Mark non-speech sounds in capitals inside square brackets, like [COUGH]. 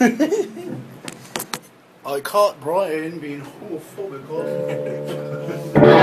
[LAUGHS] I can't Brian being homophobic. [LAUGHS]